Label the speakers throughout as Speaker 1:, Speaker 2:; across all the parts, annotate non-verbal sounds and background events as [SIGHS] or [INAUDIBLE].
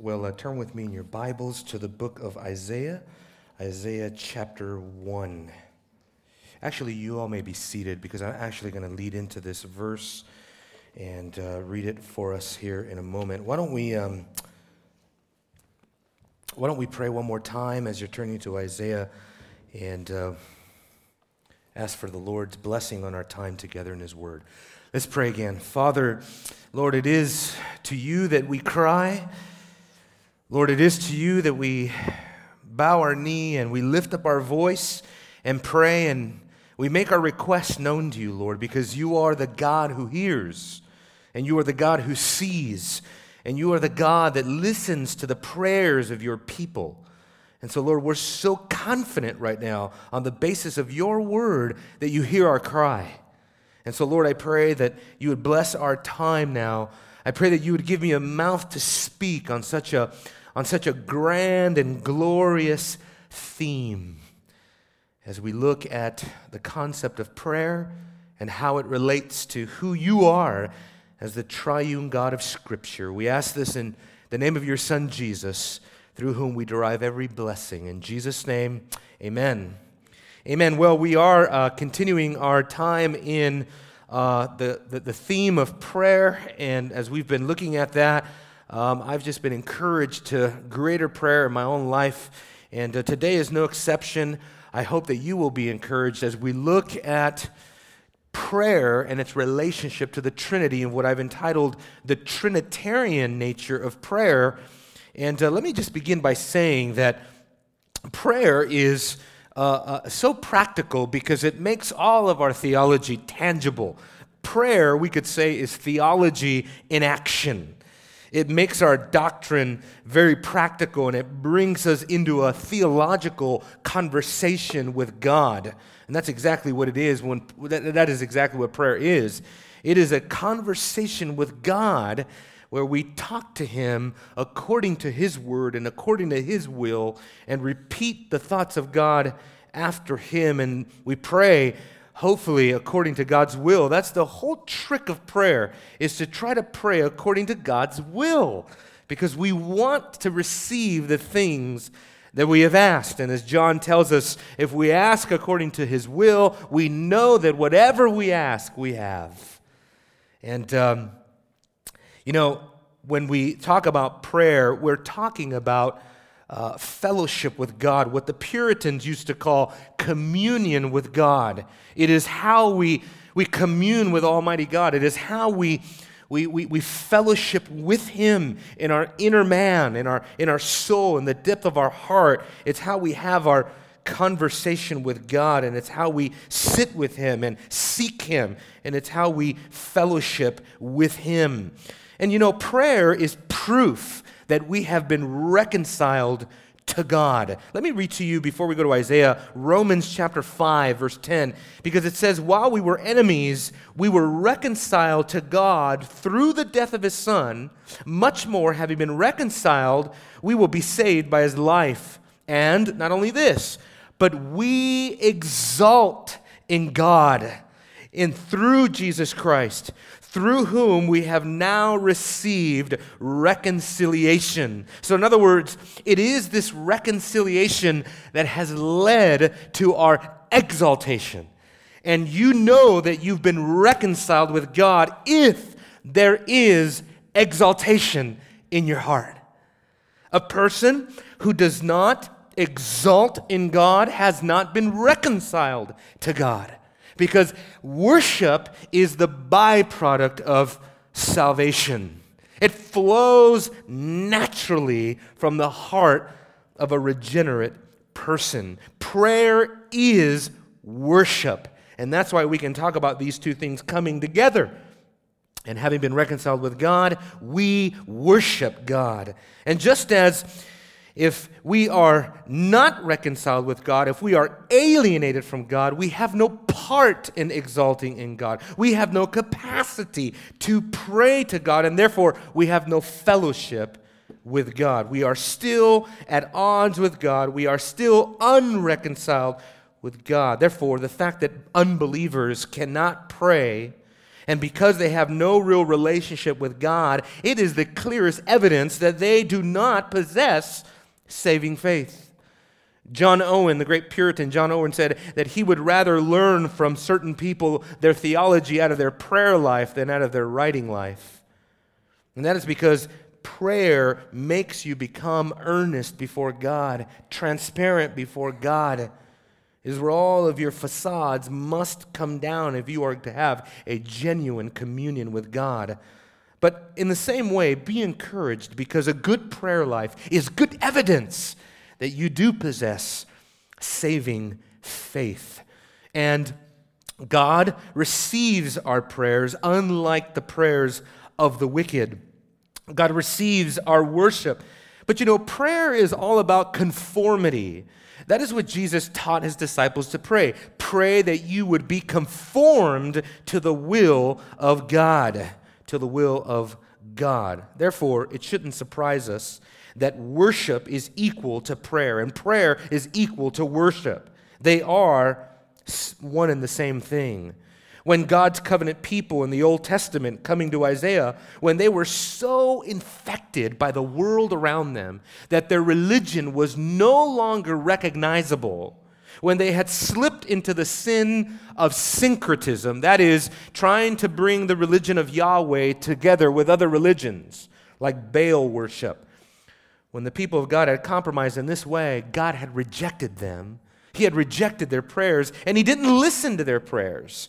Speaker 1: Well, uh, turn with me in your Bibles to the book of Isaiah, Isaiah chapter 1. Actually, you all may be seated because I'm actually going to lead into this verse and uh, read it for us here in a moment. Why don't we. Um, why don't we pray one more time as you're turning to Isaiah and uh, ask for the Lord's blessing on our time together in His Word? Let's pray again. Father, Lord, it is to you that we cry. Lord, it is to you that we bow our knee and we lift up our voice and pray and we make our requests known to you, Lord, because you are the God who hears and you are the God who sees and you are the God that listens to the prayers of your people. And so, Lord, we're so confident right now on the basis of your word that you hear our cry. And so, Lord, I pray that you would bless our time now. I pray that you would give me a mouth to speak on such a, on such a grand and glorious theme as we look at the concept of prayer and how it relates to who you are as the triune God of Scripture. We ask this in the name of your Son, Jesus, through whom we derive every blessing. In Jesus' name, amen. Amen. Well, we are uh, continuing our time in uh, the, the, the, theme of prayer, and as we've been looking at that, um, I've just been encouraged to greater prayer in my own life, and uh, today is no exception. I hope that you will be encouraged as we look at prayer and its relationship to the Trinity and what I've entitled the Trinitarian nature of prayer. And uh, let me just begin by saying that prayer is uh, uh, so practical because it makes all of our theology tangible. Prayer, we could say, is theology in action. It makes our doctrine very practical and it brings us into a theological conversation with God. And that's exactly what it is when that, that is exactly what prayer is. It is a conversation with God where we talk to him according to his word and according to his will and repeat the thoughts of God after him and we pray hopefully according to God's will. That's the whole trick of prayer is to try to pray according to God's will because we want to receive the things that we have asked. And as John tells us, if we ask according to his will, we know that whatever we ask, we have. And, um, you know, when we talk about prayer, we're talking about uh, fellowship with God, what the Puritans used to call communion with God. It is how we, we commune with Almighty God, it is how we we, we, we fellowship with Him in our inner man, in our, in our soul, in the depth of our heart. It's how we have our conversation with God, and it's how we sit with Him and seek Him, and it's how we fellowship with Him. And you know, prayer is proof that we have been reconciled to God. Let me read to you before we go to Isaiah, Romans chapter 5, verse 10, because it says, While we were enemies, we were reconciled to God through the death of his Son. Much more, having been reconciled, we will be saved by his life. And not only this, but we exalt in God and through Jesus Christ through whom we have now received reconciliation. So, in other words, it is this reconciliation that has led to our exaltation. And you know that you've been reconciled with God if there is exaltation in your heart. A person who does not exalt in God has not been reconciled to God because worship is the byproduct of salvation. It flows naturally from the heart of a regenerate person. Prayer is worship. And that's why we can talk about these two things coming together. And having been reconciled with God, we worship God. And just as if we are not reconciled with God, if we are alienated from God, we have no part in exalting in God. We have no capacity to pray to God, and therefore we have no fellowship with God. We are still at odds with God. We are still unreconciled with God. Therefore, the fact that unbelievers cannot pray And because they have no real relationship with God, it is the clearest evidence that they do not possess saving faith. John Owen, the great Puritan John Owen, said that he would rather learn from certain people their theology out of their prayer life than out of their writing life. And that is because prayer makes you become earnest before God, transparent before God is where all of your facades must come down if you are to have a genuine communion with God. But in the same way, be encouraged because a good prayer life is good evidence that you do possess saving faith. And God receives our prayers, unlike the prayers of the wicked. God receives our worship. But you know, prayer is all about conformity. That is what Jesus taught his disciples to pray. Pray that you would be conformed to the will of God, to the will of God. Therefore, it shouldn't surprise us that worship is equal to prayer, and prayer is equal to worship. They are one and the same thing when God's covenant people in the Old Testament, coming to Isaiah, when they were so infected by the world around them that their religion was no longer recognizable, when they had slipped into the sin of syncretism, that is, trying to bring the religion of Yahweh together with other religions, like Baal worship. When the people of God had compromised in this way, God had rejected them. He had rejected their prayers, and He didn't listen to their prayers.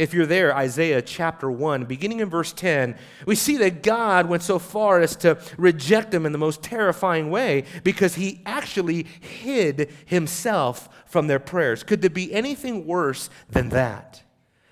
Speaker 1: If you're there, Isaiah chapter 1, beginning in verse 10, we see that God went so far as to reject them in the most terrifying way because he actually hid himself from their prayers. Could there be anything worse than that?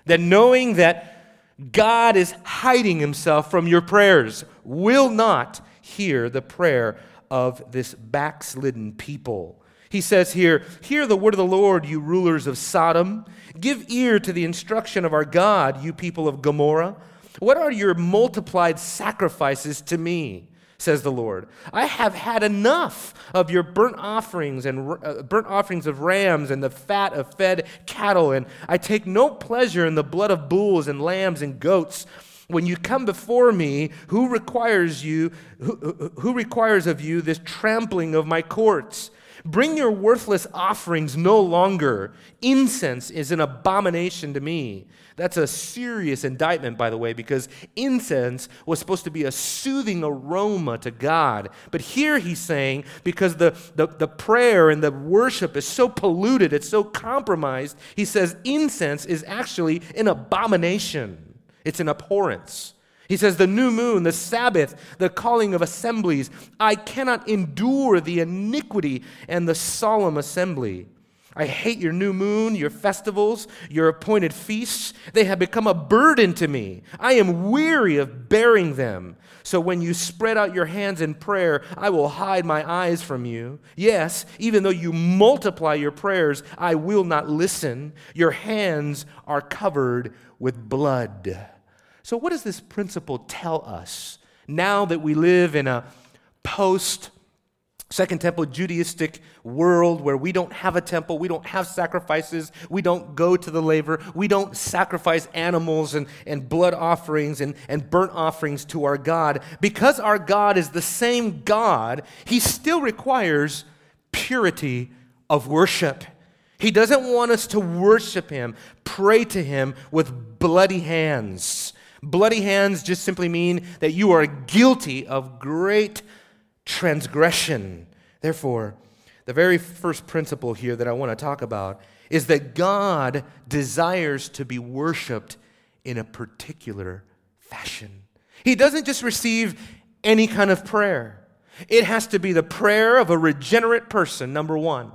Speaker 1: Than knowing that God is hiding himself from your prayers, will not hear the prayer of this backslidden people. He says here, Hear the word of the Lord, you rulers of Sodom. Give ear to the instruction of our God, you people of Gomorrah. What are your multiplied sacrifices to me? says the Lord. I have had enough of your burnt offerings and uh, burnt offerings of rams and the fat of fed cattle, and I take no pleasure in the blood of bulls and lambs and goats. When you come before me, who requires you who, who requires of you this trampling of my courts? Bring your worthless offerings no longer. Incense is an abomination to me. That's a serious indictment, by the way, because incense was supposed to be a soothing aroma to God. But here he's saying, because the, the, the prayer and the worship is so polluted, it's so compromised, he says incense is actually an abomination, it's an abhorrence. He says, The new moon, the Sabbath, the calling of assemblies. I cannot endure the iniquity and the solemn assembly. I hate your new moon, your festivals, your appointed feasts. They have become a burden to me. I am weary of bearing them. So when you spread out your hands in prayer, I will hide my eyes from you. Yes, even though you multiply your prayers, I will not listen. Your hands are covered with blood. So, what does this principle tell us now that we live in a post Second Temple Judaistic world where we don't have a temple, we don't have sacrifices, we don't go to the laver, we don't sacrifice animals and, and blood offerings and, and burnt offerings to our God. Because our God is the same God, He still requires purity of worship. He doesn't want us to worship Him, pray to Him with bloody hands. Bloody hands just simply mean that you are guilty of great transgression. Therefore, the very first principle here that I want to talk about is that God desires to be worshiped in a particular fashion. He doesn't just receive any kind of prayer, it has to be the prayer of a regenerate person, number one.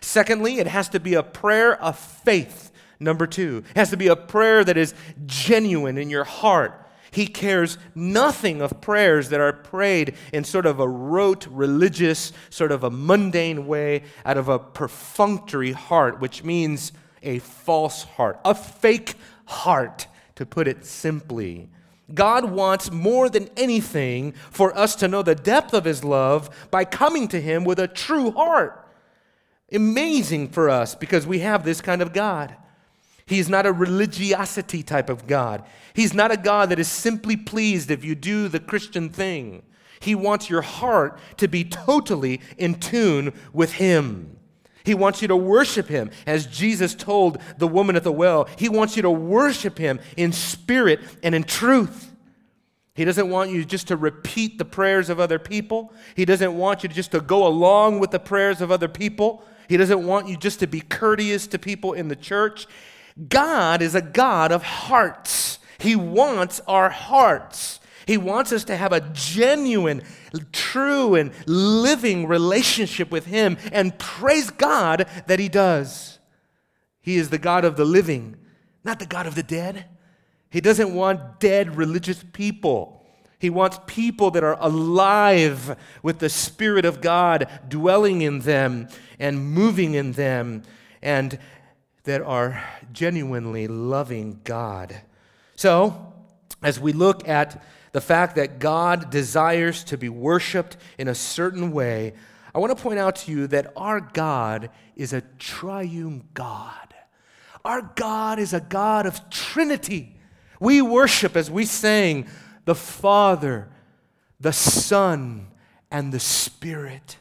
Speaker 1: Secondly, it has to be a prayer of faith. Number two, it has to be a prayer that is genuine in your heart. He cares nothing of prayers that are prayed in sort of a rote, religious, sort of a mundane way out of a perfunctory heart, which means a false heart, a fake heart, to put it simply. God wants more than anything for us to know the depth of His love by coming to Him with a true heart. Amazing for us because we have this kind of God. He's not a religiosity type of God. He's not a God that is simply pleased if you do the Christian thing. He wants your heart to be totally in tune with Him. He wants you to worship Him, as Jesus told the woman at the well. He wants you to worship Him in spirit and in truth. He doesn't want you just to repeat the prayers of other people. He doesn't want you just to go along with the prayers of other people. He doesn't want you just to be courteous to people in the church. God is a God of hearts. He wants our hearts. He wants us to have a genuine, true, and living relationship with Him. And praise God that He does. He is the God of the living, not the God of the dead. He doesn't want dead religious people. He wants people that are alive with the Spirit of God dwelling in them and moving in them and that are genuinely loving God. So, as we look at the fact that God desires to be worshiped in a certain way, I want to point out to you that our God is a triune God. Our God is a God of Trinity. We worship, as we sang, the Father, the Son, and the Spirit.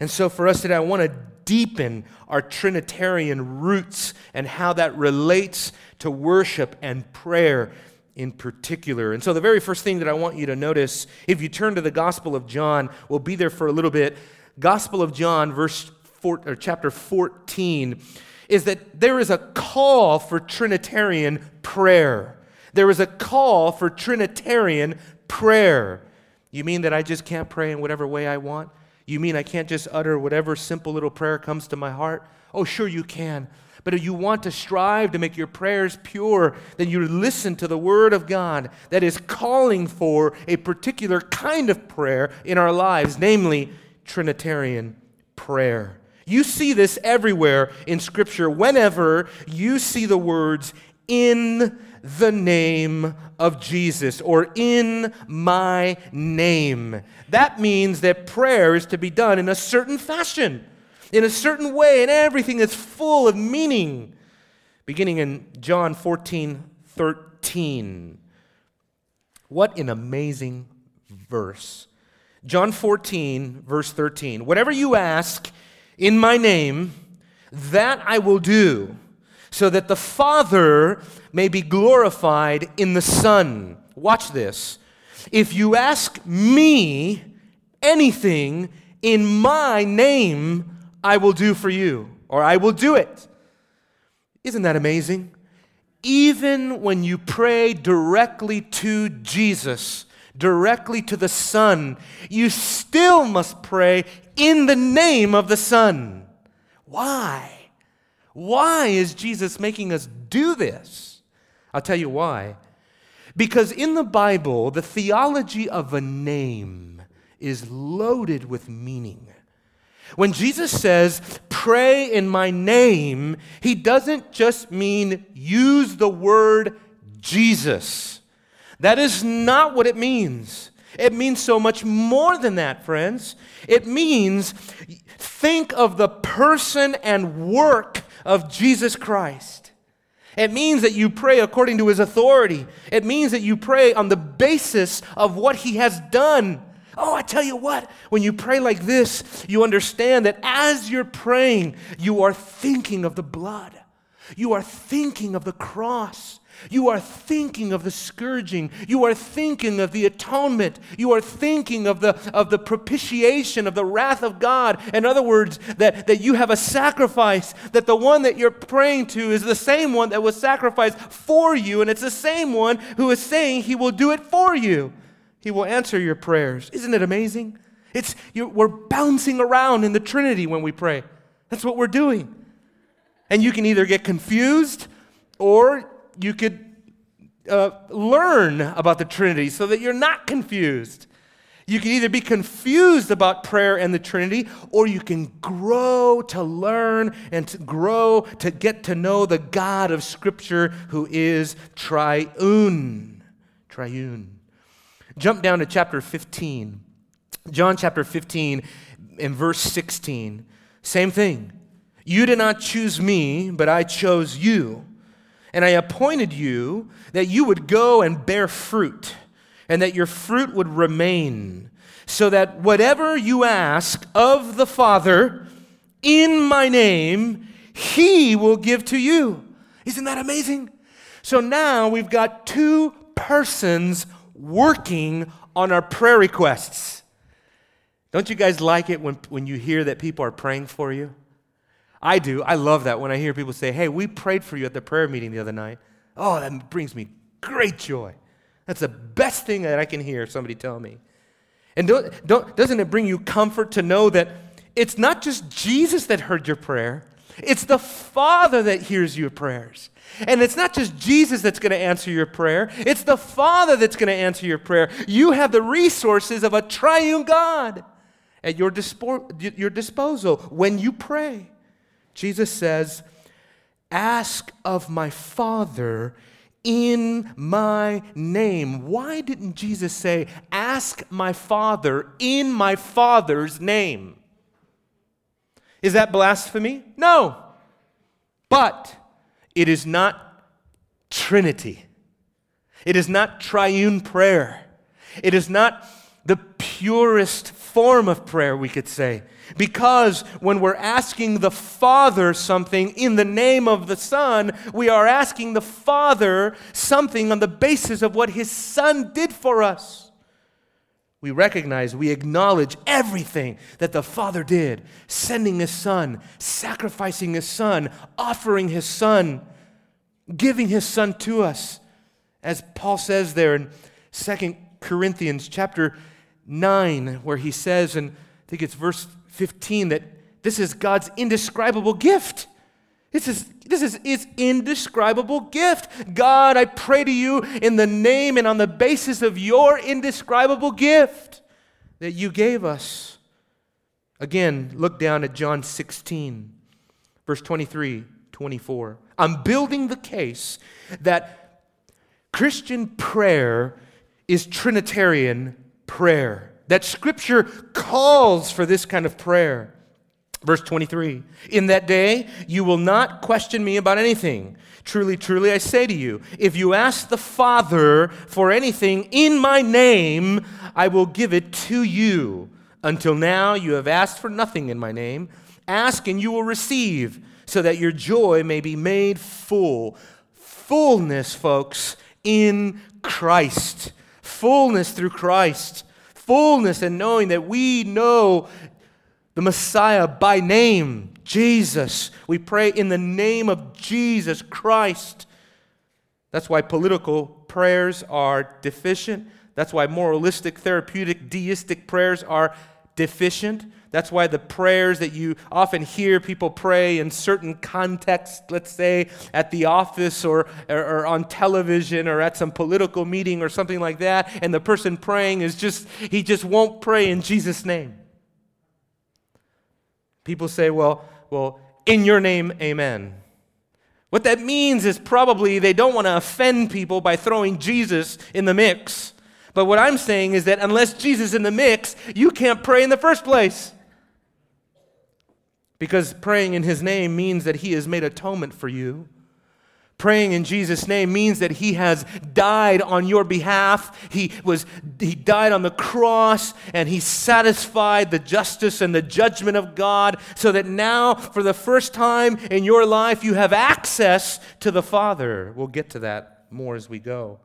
Speaker 1: And so for us today, I want to deepen our Trinitarian roots and how that relates to worship and prayer in particular. And so the very first thing that I want you to notice, if you turn to the Gospel of John, we'll be there for a little bit. Gospel of John, verse four, or chapter 14, is that there is a call for Trinitarian prayer there is a call for Trinitarian prayer. You mean that I just can't pray in whatever way I want? You mean I can't just utter whatever simple little prayer comes to my heart? Oh, sure you can. But if you want to strive to make your prayers pure, then you listen to the Word of God that is calling for a particular kind of prayer in our lives, namely Trinitarian prayer. You see this everywhere in Scripture. Whenever you see the words in the name of Jesus or in my name. That means that prayer is to be done in a certain fashion, in a certain way, and everything is full of meaning. Beginning in John 14 13. What an amazing verse. John 14, verse 13. Whatever you ask in my name, that I will do so that the Father may be glorified in the Son. Watch this. If you ask me anything in my name, I will do for you, or I will do it. Isn't that amazing? Even when you pray directly to Jesus, directly to the Son, you still must pray in the name of the Son. Why? Why is Jesus making us do this? I'll tell you why. Because in the Bible, the theology of a name is loaded with meaning. When Jesus says, pray in my name, he doesn't just mean use the word Jesus. That is not what it means. It means so much more than that, friends. It means think of the person and work of Jesus Christ. It means that you pray according to his authority. It means that you pray on the basis of what he has done. Oh, I tell you what, when you pray like this, you understand that as you're praying, you are thinking of the blood. You are thinking of the cross. You are thinking of the scourging. You are thinking of the atonement. You are thinking of the, of the propitiation of the wrath of God. In other words, that, that you have a sacrifice, that the one that you're praying to is the same one that was sacrificed for you, and it's the same one who is saying he will do it for you. He will answer your prayers. Isn't it amazing? It's, we're bouncing around in the Trinity when we pray. That's what we're doing. And you can either get confused or you could uh, learn about the Trinity so that you're not confused. You can either be confused about prayer and the Trinity, or you can grow to learn and to grow to get to know the God of Scripture who is triune. Triune. Jump down to chapter 15. John chapter 15 in verse 16. Same thing. You did not choose me, but I chose you and I appointed you that you would go and bear fruit, and that your fruit would remain, so that whatever you ask of the Father in my name, he will give to you. Isn't that amazing? So now we've got two persons working on our prayer requests. Don't you guys like it when, when you hear that people are praying for you? I do. I love that when I hear people say, Hey, we prayed for you at the prayer meeting the other night. Oh, that brings me great joy. That's the best thing that I can hear somebody tell me. And don't, don't, doesn't it bring you comfort to know that it's not just Jesus that heard your prayer, it's the Father that hears your prayers. And it's not just Jesus that's going to answer your prayer, it's the Father that's going to answer your prayer. You have the resources of a triune God at your, dispo- your disposal when you pray. Jesus says, Ask of my Father in my name. Why didn't Jesus say, Ask my Father in my Father's name? Is that blasphemy? No. But it is not Trinity. It is not triune prayer. It is not the purest form of prayer, we could say. Because when we're asking the Father something in the name of the Son, we are asking the Father something on the basis of what His Son did for us. We recognize, we acknowledge everything that the Father did sending His Son, sacrificing His Son, offering His Son, giving His Son to us. As Paul says there in 2 Corinthians chapter 9, where he says, and I think it's verse 15, that this is God's indescribable gift. This is, this is its indescribable gift. God, I pray to you in the name and on the basis of your indescribable gift that you gave us. Again, look down at John 16, verse 23, 24. I'm building the case that Christian prayer is Trinitarian prayer, that Scripture calls for this kind of prayer. Verse 23 In that day you will not question me about anything. Truly, truly, I say to you, if you ask the Father for anything in my name, I will give it to you. Until now, you have asked for nothing in my name. Ask and you will receive, so that your joy may be made full. Fullness, folks, in Christ fullness through Christ, fullness and knowing that we know the Messiah by name, Jesus. We pray in the name of Jesus Christ. That's why political prayers are deficient. That's why moralistic, therapeutic, deistic prayers are deficient. That's why the prayers that you often hear people pray in certain contexts, let's say at the office or, or, or, on television or at some political meeting or something like that, and the person praying is just, he just won't pray in Jesus' name. People say, well, well, in your name, amen. What that means is probably they don't want to offend people by throwing Jesus in the mix. But what I'm saying is that unless Jesus is in the mix, you can't pray in the first place. Because praying in his name means that he has made atonement for you. Praying in Jesus' name means that he has died on your behalf. He, was, he died on the cross and he satisfied the justice and the judgment of God so that now, for the first time in your life, you have access to the Father. We'll get to that more as we go.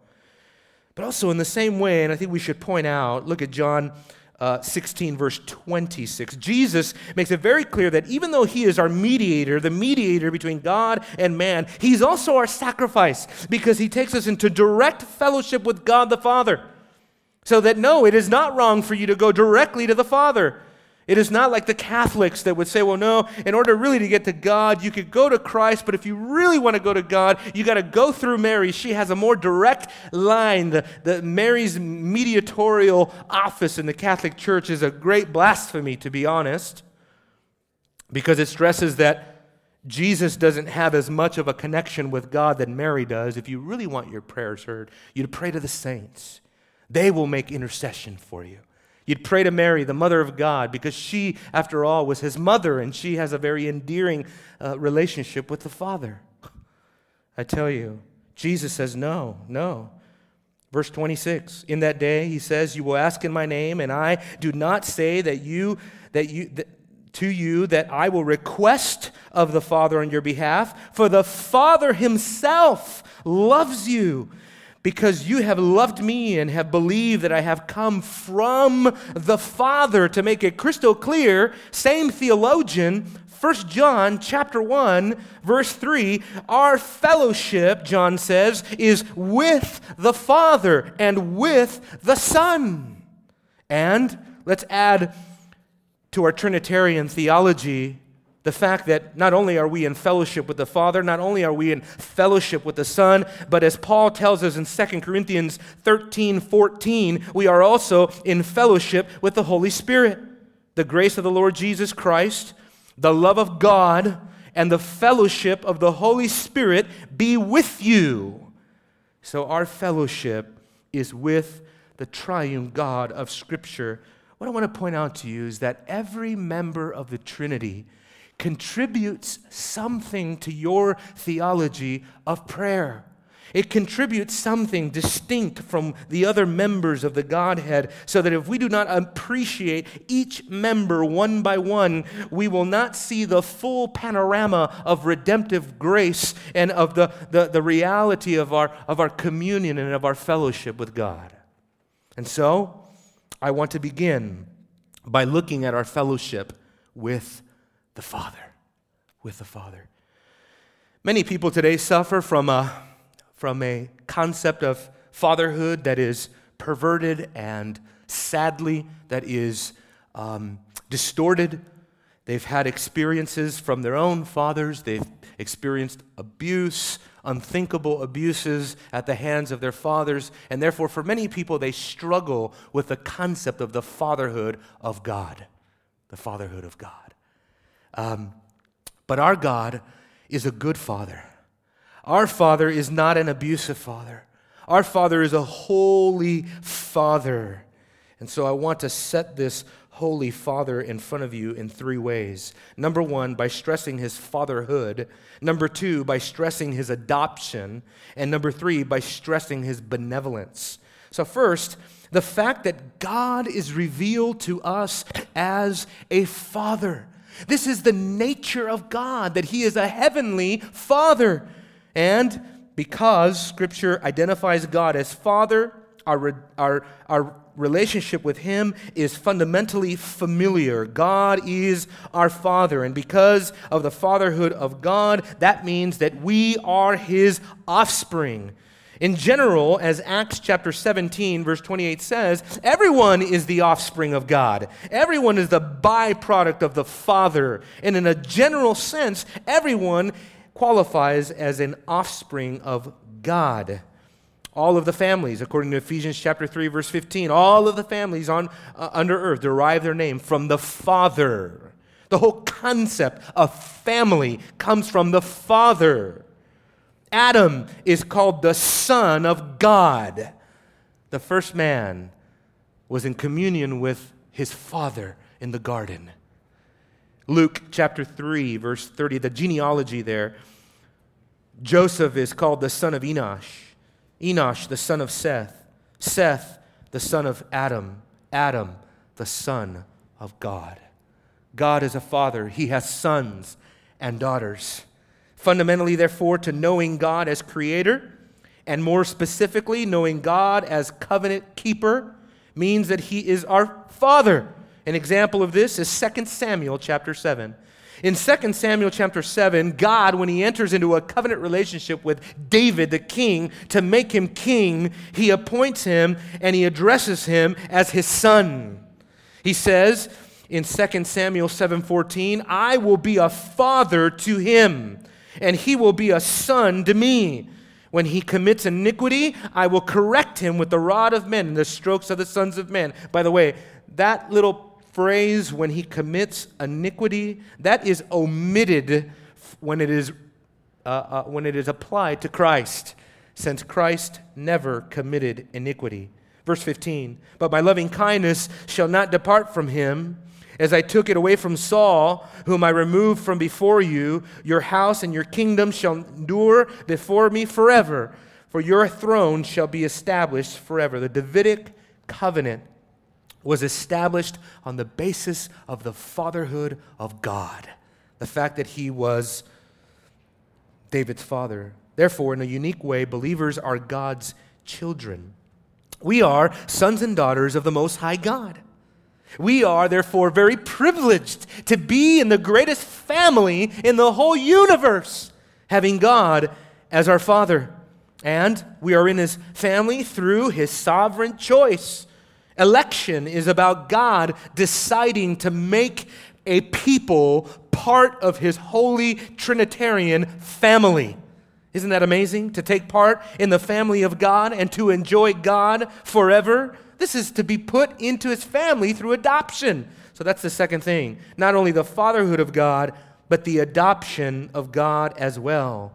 Speaker 1: But also, in the same way, and I think we should point out, look at John uh, 16, verse 26. Jesus makes it very clear that even though he is our mediator, the mediator between God and man, he's also our sacrifice because he takes us into direct fellowship with God the Father. So that no, it is not wrong for you to go directly to the Father. It is not like the Catholics that would say, well, no, in order really to get to God, you could go to Christ, but if you really want to go to God, you got to go through Mary. She has a more direct line. The, the Mary's mediatorial office in the Catholic Church is a great blasphemy, to be honest, because it stresses that Jesus doesn't have as much of a connection with God than Mary does. If you really want your prayers heard, you'd pray to the saints. They will make intercession for you. You'd pray to Mary, the mother of God, because she, after all, was his mother and she has a very endearing uh, relationship with the Father. [LAUGHS] I tell you. Jesus says, No, no. Verse 26 In that day, he says, You will ask in my name, and I do not say that you, that you, that, to you that I will request of the Father on your behalf, for the Father himself loves you because you have loved me and have believed that I have come from the Father to make it crystal clear, same theologian, 1 John chapter 1 verse 3 our fellowship John says is with the Father and with the Son. And let's add to our trinitarian theology the fact that not only are we in fellowship with the Father, not only are we in fellowship with the Son, but as Paul tells us in 2 Corinthians 13 14, we are also in fellowship with the Holy Spirit. The grace of the Lord Jesus Christ, the love of God, and the fellowship of the Holy Spirit be with you. So our fellowship is with the triune God of Scripture. What I want to point out to you is that every member of the Trinity contributes something to your theology of prayer. It contributes something distinct from the other members of the Godhead, so that if we do not appreciate each member one by one, we will not see the full panorama of redemptive grace and of the, the, the reality of our, of our communion and of our fellowship with God. And so, I want to begin by looking at our fellowship with the Father. With the Father. Many people today suffer from a, from a concept of fatherhood that is perverted and sadly that is um, distorted. They've had experiences from their own fathers, they've experienced abuse, unthinkable abuses at the hands of their fathers, and therefore, for many people, they struggle with the concept of the fatherhood of God. The fatherhood of God. Um, but our God is a good father. Our father is not an abusive father. Our father is a holy father. And so I want to set this holy father in front of you in three ways. Number one, by stressing his fatherhood. Number two, by stressing his adoption. And number three, by stressing his benevolence. So, first, the fact that God is revealed to us as a father. This is the nature of God, that He is a heavenly Father. And because Scripture identifies God as Father, our, our, our relationship with Him is fundamentally familiar. God is our Father. And because of the fatherhood of God, that means that we are His offspring. In general, as Acts chapter 17, verse 28 says, everyone is the offspring of God. Everyone is the byproduct of the Father. And in a general sense, everyone qualifies as an offspring of God. All of the families, according to Ephesians chapter 3, verse 15, all of the families on, uh, under earth derive their name from the Father. The whole concept of family comes from the Father. Adam is called the Son of God. The first man was in communion with his father in the garden. Luke chapter 3, verse 30, the genealogy there. Joseph is called the son of Enosh, Enosh, the son of Seth, Seth, the son of Adam, Adam, the son of God. God is a father, he has sons and daughters. Fundamentally, therefore, to knowing God as creator, and more specifically, knowing God as covenant keeper, means that he is our father. An example of this is 2 Samuel chapter 7. In 2 Samuel chapter 7, God, when he enters into a covenant relationship with David, the king, to make him king, he appoints him and he addresses him as his son. He says in 2 Samuel 7:14, "I will be a father to him, and he will be a son to me. When he commits iniquity, I will correct him with the rod of men and the strokes of the sons of men. By the way, that little phrase, when he commits iniquity, that is omitted when it is, uh, uh, when it is applied to Christ, since Christ never committed iniquity. Verse 15, but my loving kindness shall not depart from him as I took it away from Saul, whom I removed from before you, your house and your kingdom shall endure before me forever, for your throne shall be established forever. The Davidic covenant was established on the basis of the fatherhood of God, the fact that he was David's father. Therefore, in a unique way, believers are God's children. We are sons and daughters of the Most High God. We are, therefore, very privileged to be in the greatest family in the whole universe, having God as our Father. And we are in His family through His sovereign choice. Election is about God deciding to make a people part of His holy Trinitarian family. Isn't that amazing? To take part in the family of God and to enjoy God forever. This is to be put into his family through adoption. So that's the second thing. Not only the fatherhood of God, but the adoption of God as well.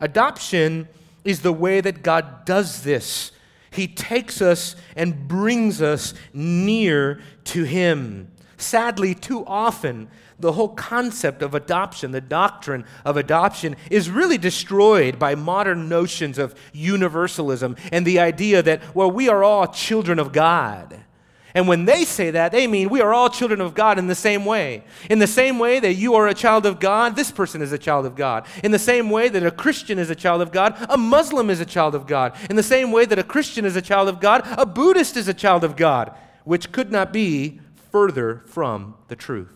Speaker 1: Adoption is the way that God does this. He takes us and brings us near to Him. Sadly, too often, the whole concept of adoption, the doctrine of adoption, is really destroyed by modern notions of universalism and the idea that, well, we are all children of God. And when they say that, they mean we are all children of God in the same way. In the same way that you are a child of God, this person is a child of God. In the same way that a Christian is a child of God, a Muslim is a child of God. In the same way that a Christian is a child of God, a Buddhist is a child of God, which could not be further from the truth.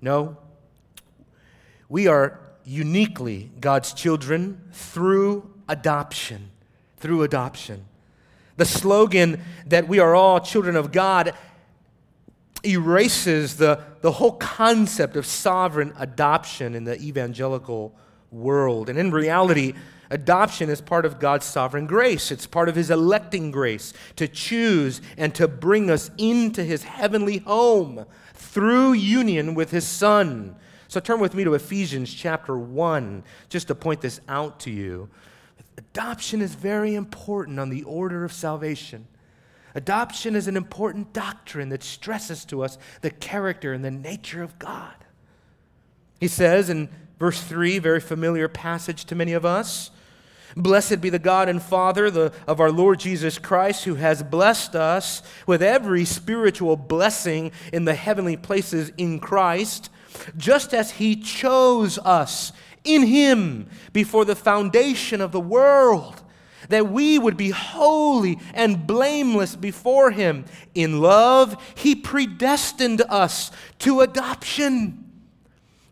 Speaker 1: No. We are uniquely God's children through adoption. Through adoption. The slogan that we are all children of God erases the, the whole concept of sovereign adoption in the evangelical world. And in reality, adoption is part of God's sovereign grace. It's part of His electing grace to choose and to bring us into His heavenly home through union with his Son. So turn with me to Ephesians chapter 1, just to point this out to you. Adoption is very important on the order of salvation. Adoption is an important doctrine that stresses to us the character and the nature of God. He says in verse 3, very familiar passage to many of us Blessed be the God and Father the, of our Lord Jesus Christ, who has blessed us with every spiritual blessing in the heavenly places in Christ, just as he chose us in him before the foundation of the world, that we would be holy and blameless before him. In love, he predestined us to adoption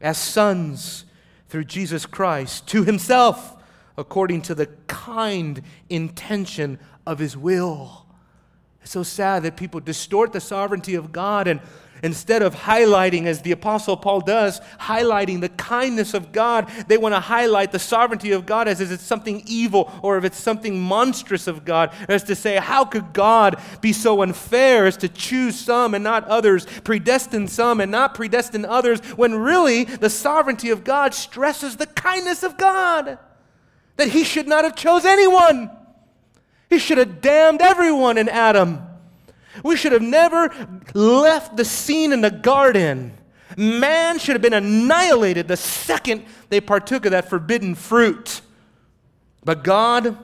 Speaker 1: as sons through Jesus Christ to himself according to the kind intention of his will. It's so sad that people distort the sovereignty of God and instead of highlighting, as the Apostle Paul does, highlighting the kindness of God, they want to highlight the sovereignty of God as if it's something evil or if it's something monstrous of God, as to say, how could God be so unfair as to choose some and not others, predestine some and not predestine others, when really the sovereignty of God stresses the kindness of God that he should not have chose anyone. He should have damned everyone in Adam. We should have never left the scene in the garden. Man should have been annihilated the second they partook of that forbidden fruit. But God,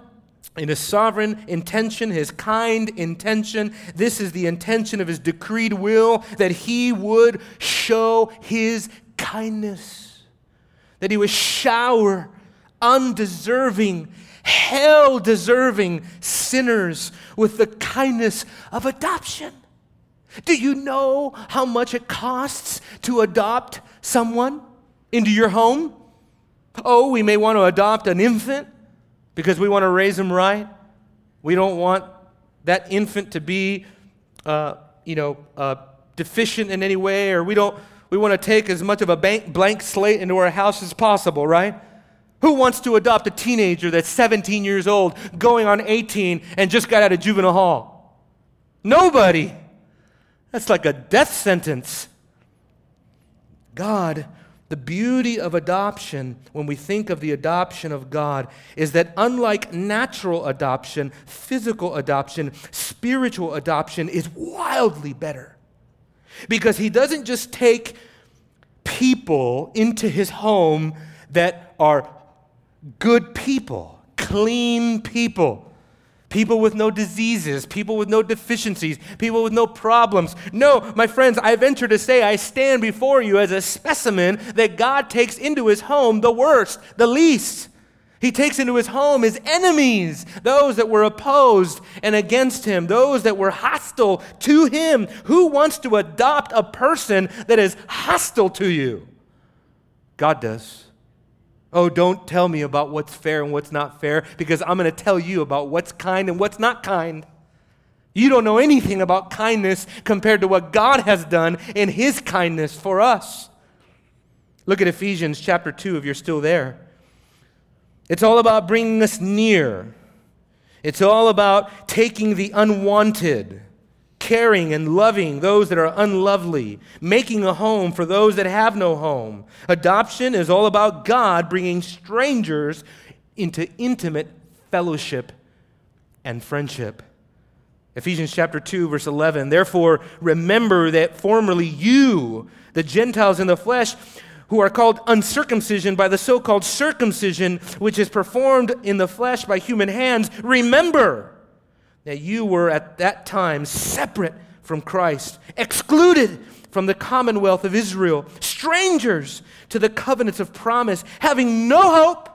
Speaker 1: in His sovereign intention, His kind intention, this is the intention of His decreed will that He would show His kindness, that He would shower undeserving, hell deserving sinners with the kindness of adoption. Do you know how much it costs to adopt someone into your home? Oh, we may want to adopt an infant because we want to raise them right. We don't want that infant to be, uh, you know, uh, deficient in any way, or we don't. We want to take as much of a blank slate into our house as possible, right? Who wants to adopt a teenager that's 17 years old, going on 18, and just got out of juvenile hall? Nobody. That's like a death sentence. God, the beauty of adoption, when we think of the adoption of God, is that unlike natural adoption, physical adoption, spiritual adoption is wildly better. Because he doesn't just take people into his home that are good people, clean people. People with no diseases, people with no deficiencies, people with no problems. No, my friends, I venture to say I stand before you as a specimen that God takes into his home the worst, the least. He takes into his home his enemies, those that were opposed and against him, those that were hostile to him. Who wants to adopt a person that is hostile to you? God does. Oh, don't tell me about what's fair and what's not fair because I'm going to tell you about what's kind and what's not kind. You don't know anything about kindness compared to what God has done in His kindness for us. Look at Ephesians chapter 2 if you're still there. It's all about bringing us near, it's all about taking the unwanted caring and loving those that are unlovely, making a home for those that have no home. Adoption is all about God bringing strangers into intimate fellowship and friendship. Ephesians chapter 2 verse 11 Therefore remember that formerly you the Gentiles in the flesh who are called uncircumcision by the so-called circumcision which is performed in the flesh by human hands remember that you were at that time separate from Christ, excluded from the commonwealth of Israel, strangers to the covenants of promise, having no hope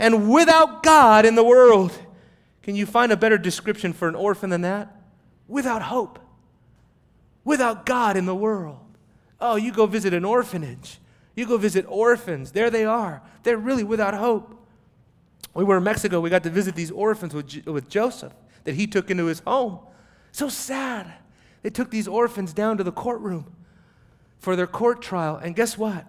Speaker 1: and without God in the world. Can you find a better description for an orphan than that? Without hope, without God in the world. Oh, you go visit an orphanage. You go visit orphans. There they are. They're really without hope. We were in Mexico. We got to visit these orphans with, with Joseph that he took into his home. So sad. They took these orphans down to the courtroom for their court trial. And guess what?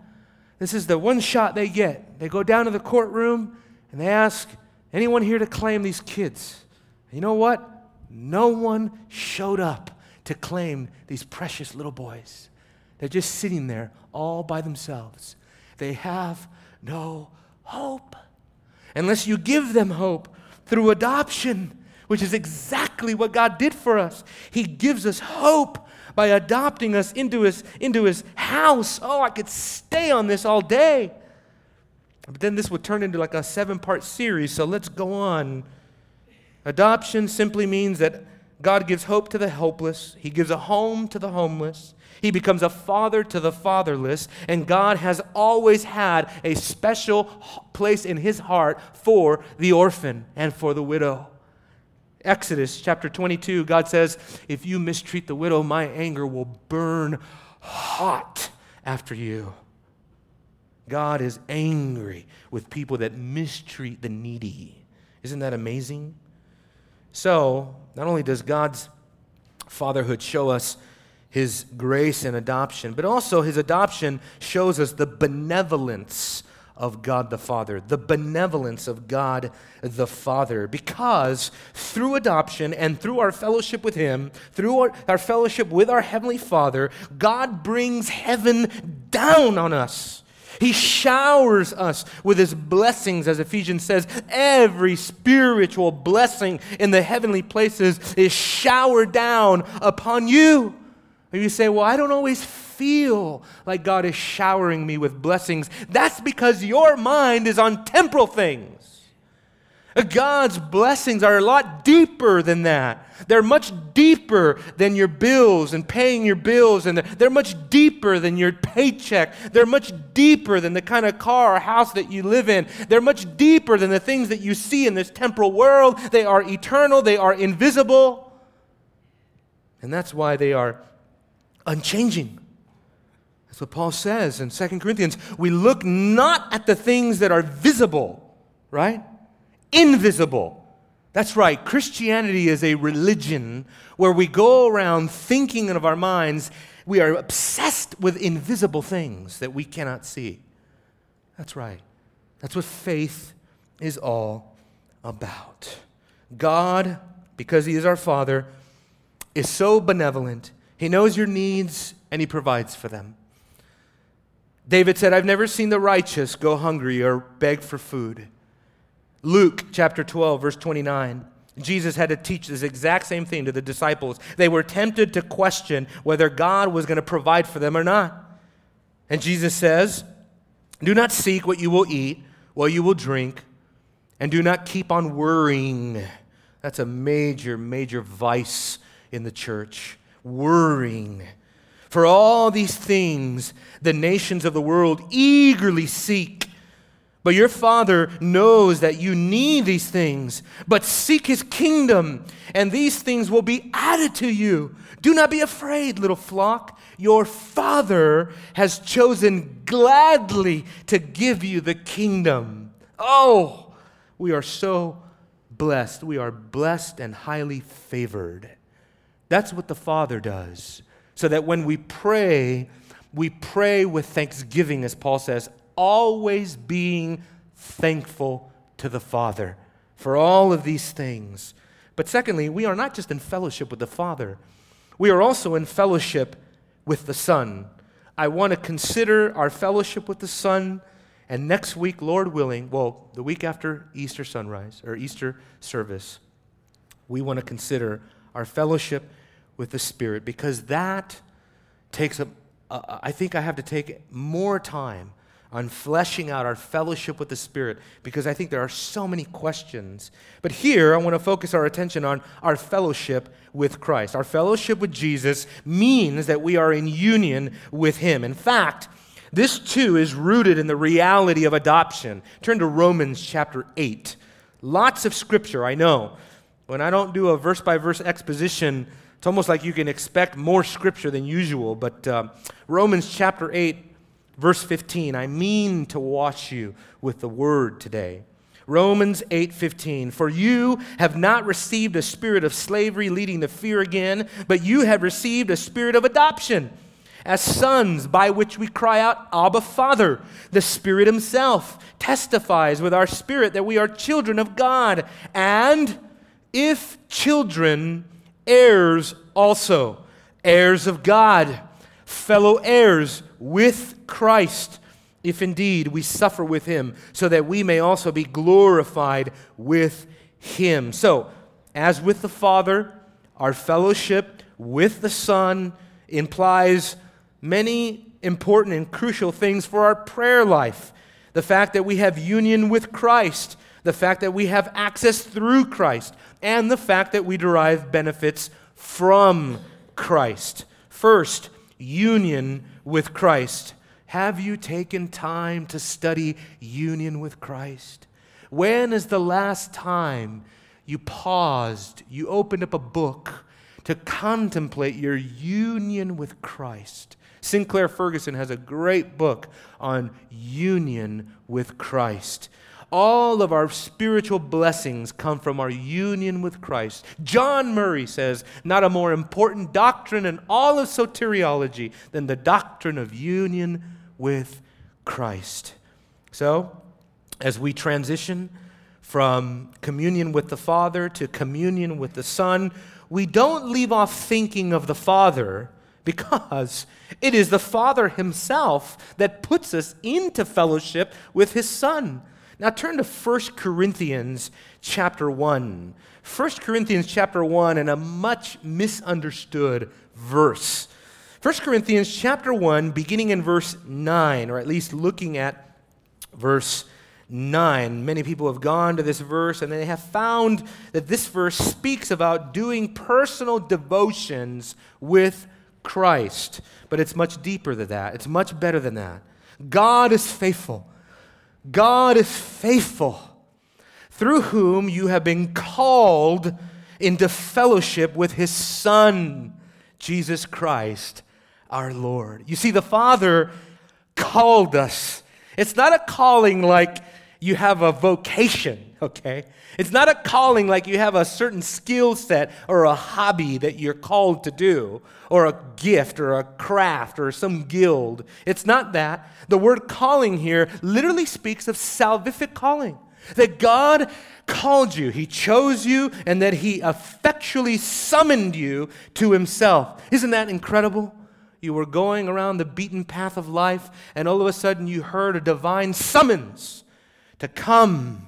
Speaker 1: This is the one shot they get. They go down to the courtroom and they ask, anyone here to claim these kids? And you know what? No one showed up to claim these precious little boys. They're just sitting there all by themselves. They have no hope. Unless you give them hope through adoption which is exactly what God did for us. He gives us hope by adopting us into his, into his house. Oh, I could stay on this all day. But then this would turn into like a seven part series, so let's go on. Adoption simply means that God gives hope to the helpless, He gives a home to the homeless, He becomes a father to the fatherless, and God has always had a special place in His heart for the orphan and for the widow. Exodus chapter 22, God says, If you mistreat the widow, my anger will burn hot after you. God is angry with people that mistreat the needy. Isn't that amazing? So, not only does God's fatherhood show us his grace and adoption, but also his adoption shows us the benevolence of God the Father, the benevolence of God the Father, because through adoption and through our fellowship with Him, through our, our, fellowship with our Heavenly Father, God brings heaven down on us. He showers us with His blessings, as Ephesians says. Every spiritual blessing in the heavenly places is showered down upon you. And you say, Well, I don't always feel like God is showering me with blessings, that's because your mind is on temporal things. God's blessings are a lot deeper than that. They're much deeper than your bills and paying your bills, and they're much deeper than your paycheck. They're much deeper than the kind of car or house that you live in. They're much deeper than the things that you see in this temporal world. They are eternal, they are invisible, and that's why they are unchanging. That's what Paul says in 2 Corinthians. We look not at the things that are visible, right? Invisible. That's right. Christianity is a religion where we go around thinking of our minds, we are obsessed with invisible things that we cannot see. That's right. That's what faith is all about. God, because He is our Father, is so benevolent. He knows your needs and He provides for them. David said, I've never seen the righteous go hungry or beg for food. Luke chapter 12, verse 29. Jesus had to teach this exact same thing to the disciples. They were tempted to question whether God was going to provide for them or not. And Jesus says, Do not seek what you will eat, what you will drink, and do not keep on worrying. That's a major, major vice in the church. Worrying. For all these things, the nations of the world eagerly seek. But your Father knows that you need these things. But seek His kingdom, and these things will be added to you. Do not be afraid, little flock. Your Father has chosen gladly to give you the kingdom. Oh, we are so blessed. We are blessed and highly favored. That's what the Father does. So that when we pray, we pray with thanksgiving, as Paul says, always being thankful to the Father for all of these things. But secondly, we are not just in fellowship with the Father, we are also in fellowship with the Son. I want to consider our fellowship with the Son. And next week, Lord willing, well, the week after Easter sunrise or Easter service, we want to consider our fellowship with the Spirit because that takes a, a uh, uh, I think I have to take more time on fleshing out our fellowship with the Spirit because I think there are so many questions. But here, I want to focus our attention on our fellowship with Christ. Our fellowship with Jesus means that we are in union with Him. In fact, this too is rooted in the reality of adoption. Turn to Romans chapter 8. Lots of scripture, I know. When I don't do a verse by verse exposition, it's almost like you can expect more scripture than usual. But uh, Romans chapter 8, Verse 15, I mean to wash you with the word today. Romans 8:15 For you have not received a spirit of slavery leading to fear again, but you have received a spirit of adoption as sons by which we cry out Abba Father. The Spirit himself testifies with our spirit that we are children of God, and if children, heirs also, heirs of God, fellow heirs with Christ, if indeed we suffer with him, so that we may also be glorified with him. So, as with the Father, our fellowship with the Son implies many important and crucial things for our prayer life. The fact that we have union with Christ, the fact that we have access through Christ, and the fact that we derive benefits from Christ. First, union with Christ. Have you taken time to study union with Christ? When is the last time you paused, you opened up a book to contemplate your union with Christ? Sinclair Ferguson has a great book on union with Christ. All of our spiritual blessings come from our union with Christ. John Murray says, not a more important doctrine in all of soteriology than the doctrine of union with Christ. So, as we transition from communion with the Father to communion with the Son, we don't leave off thinking of the Father because it is the Father Himself that puts us into fellowship with His Son. Now turn to 1 Corinthians chapter 1. 1 Corinthians chapter 1 and a much misunderstood verse. 1 Corinthians chapter 1 beginning in verse 9 or at least looking at verse 9. Many people have gone to this verse and they have found that this verse speaks about doing personal devotions with Christ. But it's much deeper than that. It's much better than that. God is faithful God is faithful, through whom you have been called into fellowship with his Son, Jesus Christ, our Lord. You see, the Father called us. It's not a calling like you have a vocation, okay? It's not a calling like you have a certain skill set or a hobby that you're called to do, or a gift or a craft or some guild. It's not that. The word calling here literally speaks of salvific calling. That God called you, He chose you, and that He effectually summoned you to Himself. Isn't that incredible? You were going around the beaten path of life, and all of a sudden you heard a divine summons to come.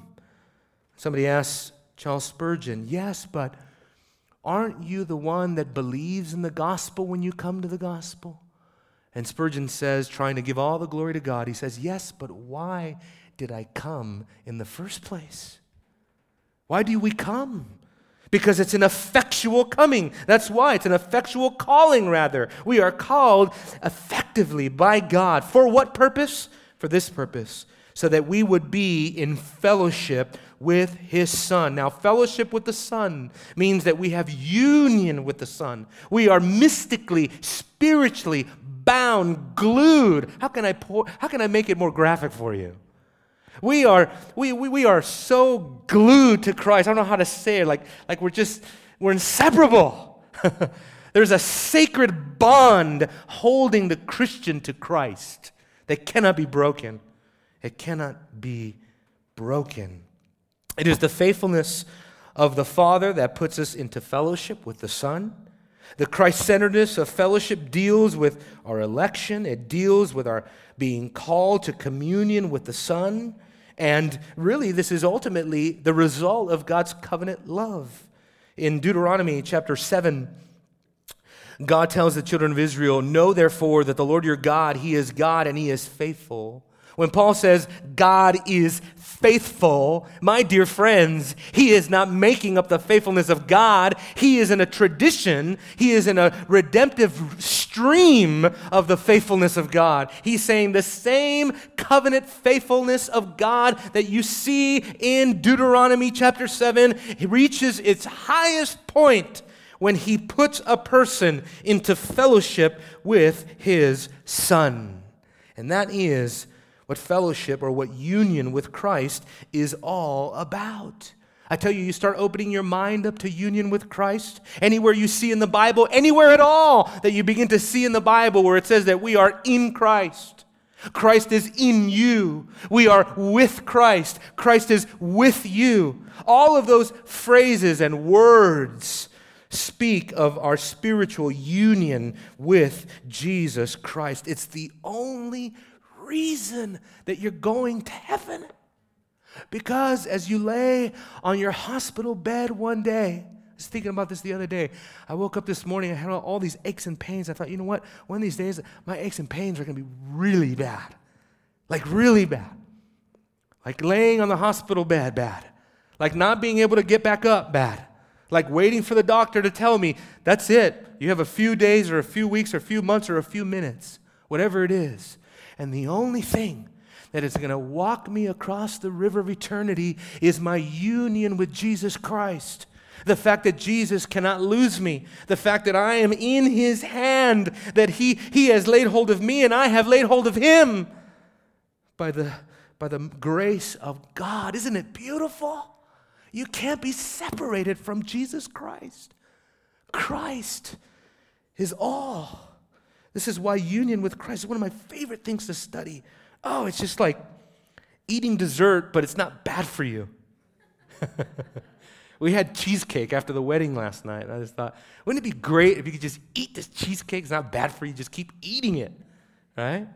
Speaker 1: Somebody asks, Charles Spurgeon, Yes, but aren't you the one that believes in the gospel when you come to the gospel? And Spurgeon says, trying to give all the glory to God, he says, Yes, but why did I come in the first place? Why do we come? Because it's an effectual coming. That's why. It's an effectual calling, rather. We are called effectively by God. For what purpose? For this purpose so that we would be in fellowship with his Son. Now, fellowship with the Son means that we have union with the Son. We are mystically, spiritually bound, glued. How can I, pour, how can I make it more graphic for you? We are, we, we, we are so glued to Christ. I don't know how to say it, like, like we're just, we're inseparable. [LAUGHS] There's a sacred bond holding the Christian to Christ that cannot be broken. It cannot be broken. It is the faithfulness of the Father that puts us into fellowship with the Son. The Christ centeredness of fellowship deals with our election, it deals with our being called to communion with the Son. And really, this is ultimately the result of God's covenant love. In Deuteronomy chapter 7, God tells the children of Israel, Know therefore that the Lord your God, He is God and He is faithful when Paul says God is faithful, my dear friends, he is not making up the faithfulness of God. He is in a tradition, he is in a redemptive stream of the faithfulness of God. He's saying the same covenant faithfulness of God that you see in Deuteronomy chapter 7 reaches its highest point when he puts a person into fellowship with his son. And that is what fellowship or what union with Christ is all about. I tell you, you start opening your mind up to union with Christ. Anywhere you see in the Bible, anywhere at all that you begin to see in the Bible where it says that we are in Christ. Christ is in you. We are with Christ. Christ is with you. All of those phrases and words speak of our spiritual union with Jesus Christ. It's the only reason that you're going to heaven. Because as you lay on your hospital bed one day, I was thinking about this the other day. I woke up this morning, I had all these aches and pains. I thought, you know what? One of these days, my aches and pains are going to be really bad. Like, really bad. Like laying on the hospital bed, bad. Like not being able to get back up, bad. Like waiting for the doctor to tell me, that's it. You have a few days or a few weeks or a few months or a few minutes, whatever it is. And the only thing that is going to walk me across the river of eternity is my union with Jesus Christ. The fact that Jesus cannot lose me, the fact that I am in his hand, that he, he has laid hold of me and I have laid hold of him by the, by the grace of God. Isn't it beautiful? You can't be separated from Jesus Christ. Christ is all. This is why union with Christ is one of my favorite things to study. Oh, it's just like eating dessert, but it's not bad for you. [LAUGHS] we had cheesecake after the wedding last night, and I just thought, wouldn't it be great if you could just eat this cheesecake? It's not bad for you, just keep eating it, right?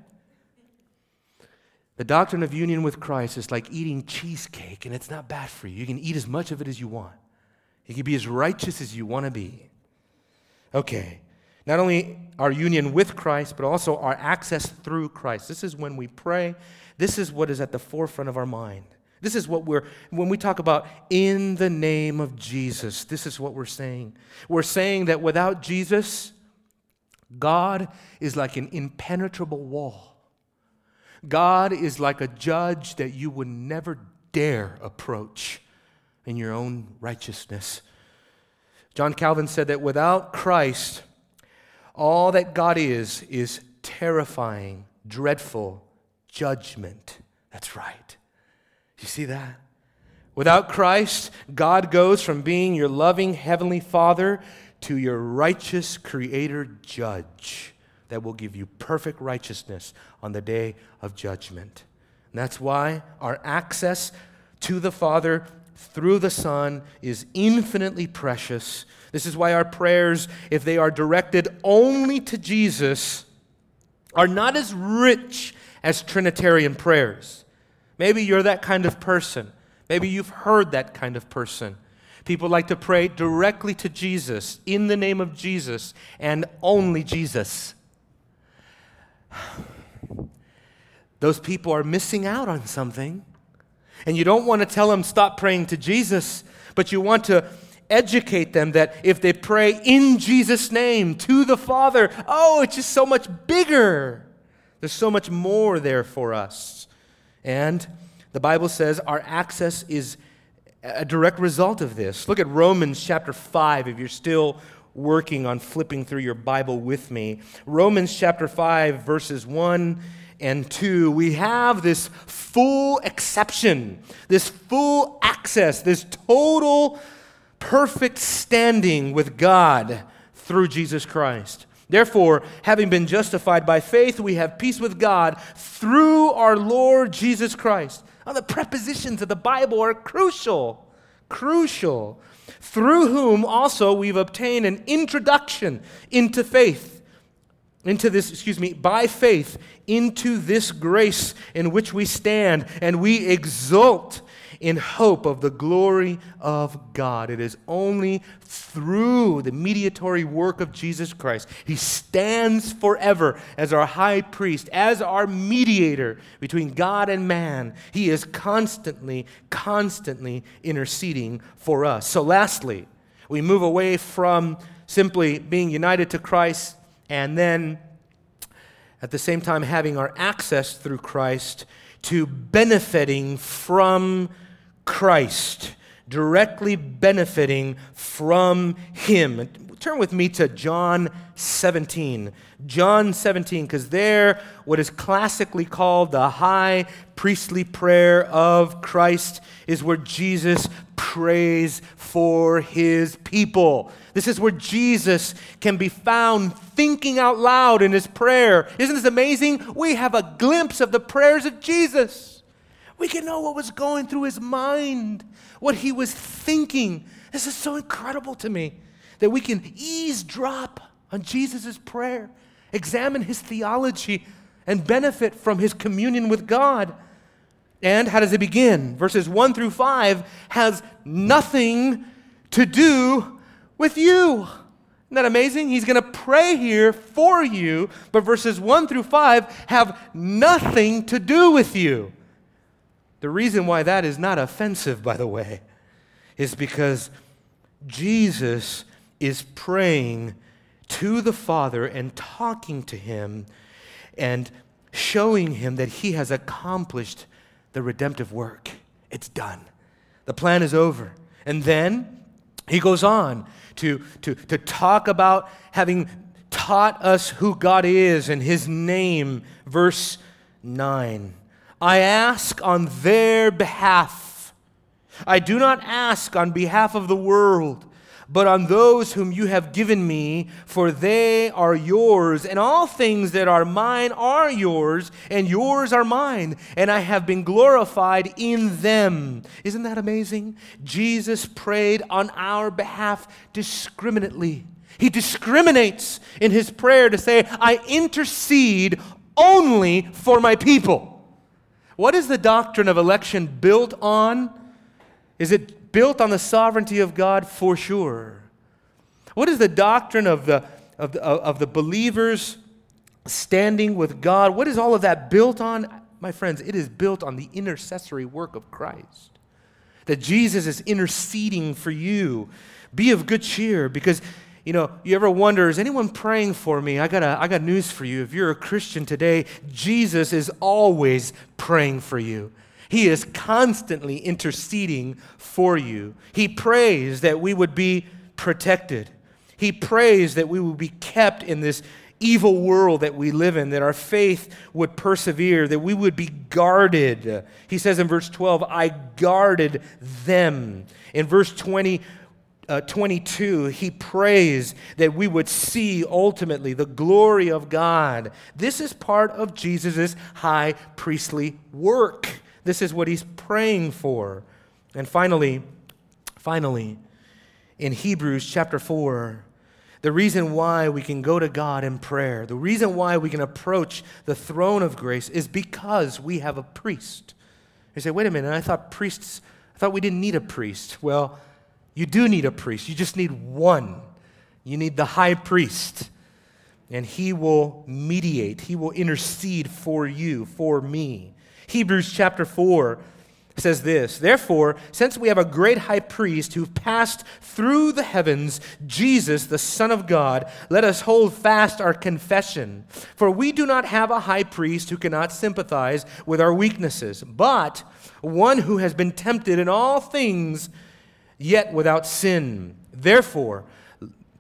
Speaker 1: The doctrine of union with Christ is like eating cheesecake, and it's not bad for you. You can eat as much of it as you want, you can be as righteous as you want to be. Okay, not only our union with Christ, but also our access through Christ. This is when we pray. This is what is at the forefront of our mind. This is what we're, when we talk about in the name of Jesus, this is what we're saying. We're saying that without Jesus, God is like an impenetrable wall. God is like a judge that you would never dare approach in your own righteousness. John Calvin said that without Christ, all that God is, is terrifying, dreadful judgment. That's right. You see that? Without Christ, God goes from being your loving Heavenly Father to your righteous Creator Judge that will give you perfect righteousness on the day of judgment. And that's why our access to the Father through the Son is infinitely precious this is why our prayers, if they are directed only to Jesus, are not as rich as Trinitarian prayers. Maybe you're that kind of person. Maybe you've heard that kind of person. People like to pray directly to Jesus, in the name of Jesus, and only Jesus. [SIGHS] Those people are missing out on something. And you don't want to tell them, stop praying to Jesus, but you want to educate them that if they pray in Jesus' name to the Father, oh, it's just so much bigger. There's so much more there for us. And the Bible says our access is a direct result of this. Look at Romans chapter 5 if you're still working on flipping through your Bible with me. Romans chapter 5, verses 1 and 2. We have this full exception, this full access, this total perfect standing with God through Jesus Christ. Therefore, having been justified by faith, we have peace with God through our Lord Jesus Christ. Now, the prepositions of the Bible are crucial. Crucial. Through whom also we've obtained an introduction into faith, into this, excuse me, by faith, into this grace in which we stand, and we exult in hope of the glory of God. It is only through the mediatory work of Jesus Christ. He stands forever as our high priest, as our mediator between God and man. He is constantly, constantly interceding for us. So, lastly, we move away from simply being united to Christ and then at the same time having our access through Christ to benefiting from Christ, directly benefiting from Him. Turn with me to John 17. John 17, because there, what is classically called the high priestly prayer of Christ is where Jesus prays for his people. This is where Jesus can be found thinking out loud in his prayer. Isn't this amazing? We have a glimpse of the prayers of Jesus. We can know what was going through his mind, what he was thinking. This is so incredible to me that we can eavesdrop on Jesus' prayer, examine his theology, and benefit from his communion with God. And how does it begin? Verses 1 through 5 has nothing to do with you. Isn't that amazing? He's going to pray here for you, but verses 1 through 5 have nothing to do with you. The reason why that is not offensive, by the way, is because Jesus is praying to the Father and talking to him and showing him that he has accomplished the redemptive work. It's done. The plan is over. And then he goes on to, to, to talk about having taught us who God is and his name. Verse 9. I ask on their behalf. I do not ask on behalf of the world, but on those whom you have given me, for they are yours, and all things that are mine are yours, and yours are mine, and I have been glorified in them. Isn't that amazing? Jesus prayed on our behalf discriminately. He discriminates in his prayer to say, I intercede only for my people. What is the doctrine of election built on? Is it built on the sovereignty of God? For sure. What is the doctrine of the, of the, of the believers standing with God? What is all of that built on? My friends, it is built on the intercessory work of Christ. That Jesus is interceding for you. Be of good cheer because you know, you ever wonder, is anyone praying for me? I got, a, I got news for you. If you're a Christian today, Jesus is always praying for you. He is constantly interceding for you. He prays that we would be protected. He prays that we would be kept in this evil world that we live in, that our faith would persevere, that we would be guarded. He says in verse 12, I guarded them. In verse 20, uh, 22, he prays that we would see ultimately the glory of God. This is part of Jesus' high priestly work. This is what he's praying for. And finally, finally, in Hebrews chapter 4, the reason why we can go to God in prayer, the reason why we can approach the throne of grace is because we have a priest. You say, wait a minute, I thought priests, I thought we didn't need a priest. Well, You do need a priest, you just need one. You need the high priest, and he will mediate, he will intercede for you, for me. Hebrews chapter 4 says this Therefore, since we have a great high priest who passed through the heavens, Jesus, the Son of God, let us hold fast our confession. For we do not have a high priest who cannot sympathize with our weaknesses, but one who has been tempted in all things, yet without sin. Therefore,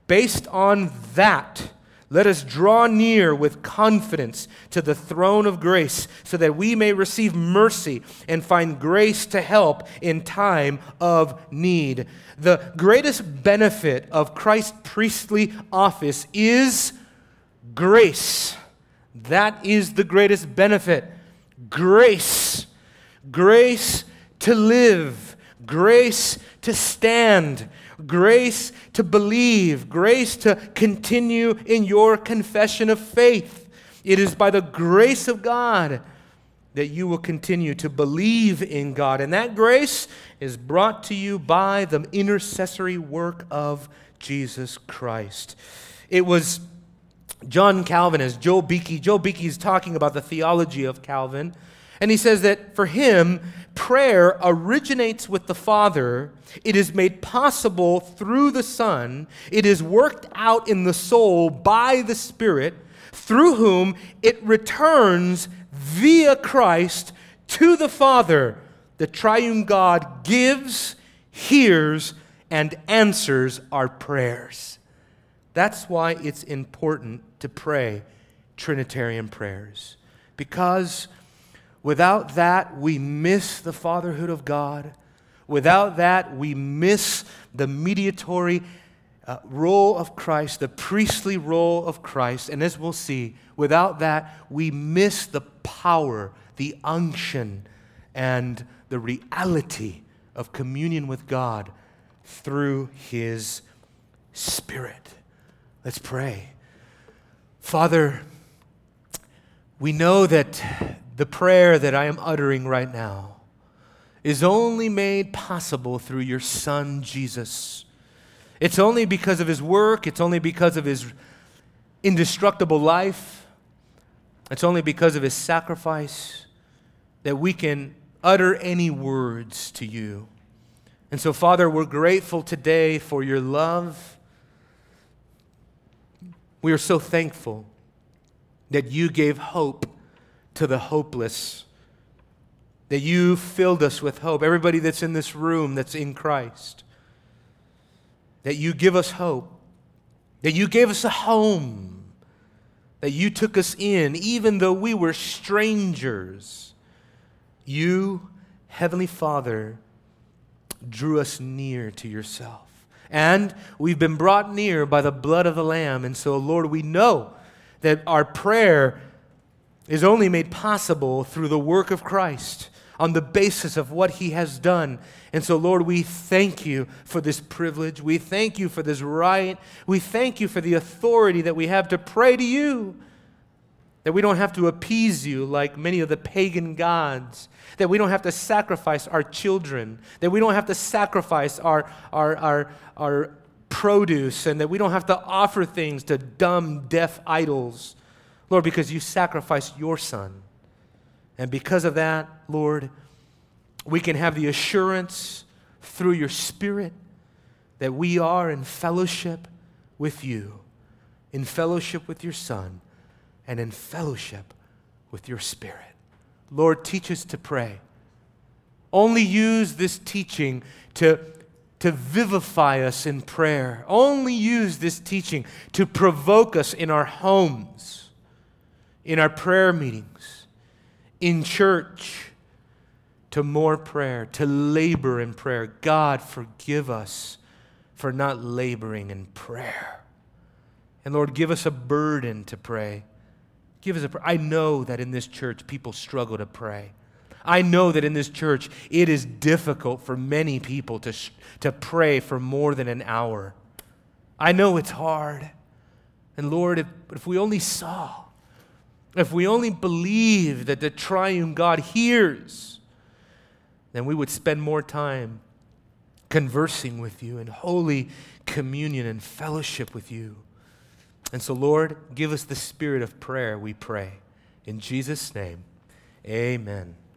Speaker 1: based on that, let us draw near with confidence to the throne of grace so that we may receive mercy and find grace to help in time of need. The greatest benefit of Christ's priestly office is grace. That is the greatest benefit. Grace. Grace to live, grace to stand grace to believe, grace to continue in your confession of faith. It is by the grace of God that you will continue to believe in God. And that grace is brought to you by the intercessory work of Jesus Christ. It was John Calvin, as Joe Beeke. Joe Beeke is talking about the theology of Calvin. And he says that for him, prayer originates with the Father, it is made possible through the Son, it is worked out in the soul by the Spirit, through whom it returns via Christ to the Father. The triune God gives, hears, and answers our prayers. That's why it's important to pray Trinitarian prayers. Because Without that, we miss the fatherhood of God. Without that, we miss the mediatory uh, role of Christ, the priestly role of Christ. And as we'll see, without that, we miss the power, the unction, and the reality of communion with God through His Spirit. Let's pray. Father, we know that the prayer that I am uttering right now is only made possible through your Son, Jesus. It's only because of his work, it's only because of his indestructible life, it's only because of his sacrifice that we can utter any words to you. And so, Father, we're grateful today for your love. We are so thankful that you gave hope to the hopeless. That you filled us with hope. Everybody that's in this room that's in Christ. That you give us hope. That you gave us a home. That you took us in, even though we were strangers. You, Heavenly Father, drew us near to yourself. And we've been brought near by the blood of the Lamb. And so, Lord, we know that our prayer is only made possible through the work of Christ on the basis of what he has done. And so, Lord, we thank you for this privilege. We thank you for this right. We thank you for the authority that we have to pray to you. That we don't have to appease you like many of the pagan gods. That we don't have to sacrifice our children. That we don't have to sacrifice our, our, our, our produce. And that we don't have to offer things to dumb, deaf idols. Lord, because you sacrificed your son. And because of that, Lord, we can have the assurance through your Spirit that we are in fellowship with you, in fellowship with your Son, and in fellowship with your Spirit. Lord, teach us to pray. Only use this teaching to, to vivify us in prayer. Only use this teaching to provoke us in our homes in our prayer meetings, in church, to more prayer, to labor in prayer. God, forgive us for not laboring in prayer. And Lord, give us a burden to pray. Give us a I know that in this church people struggle to pray. I know that in this church it is difficult for many people to, to pray for more than an hour. I know it's hard. And Lord, if, if we only saw if we only believe that the triune God hears, then we would spend more time conversing with you in holy communion and fellowship with you. And so, Lord, give us the spirit of prayer, we pray. In Jesus' name, amen.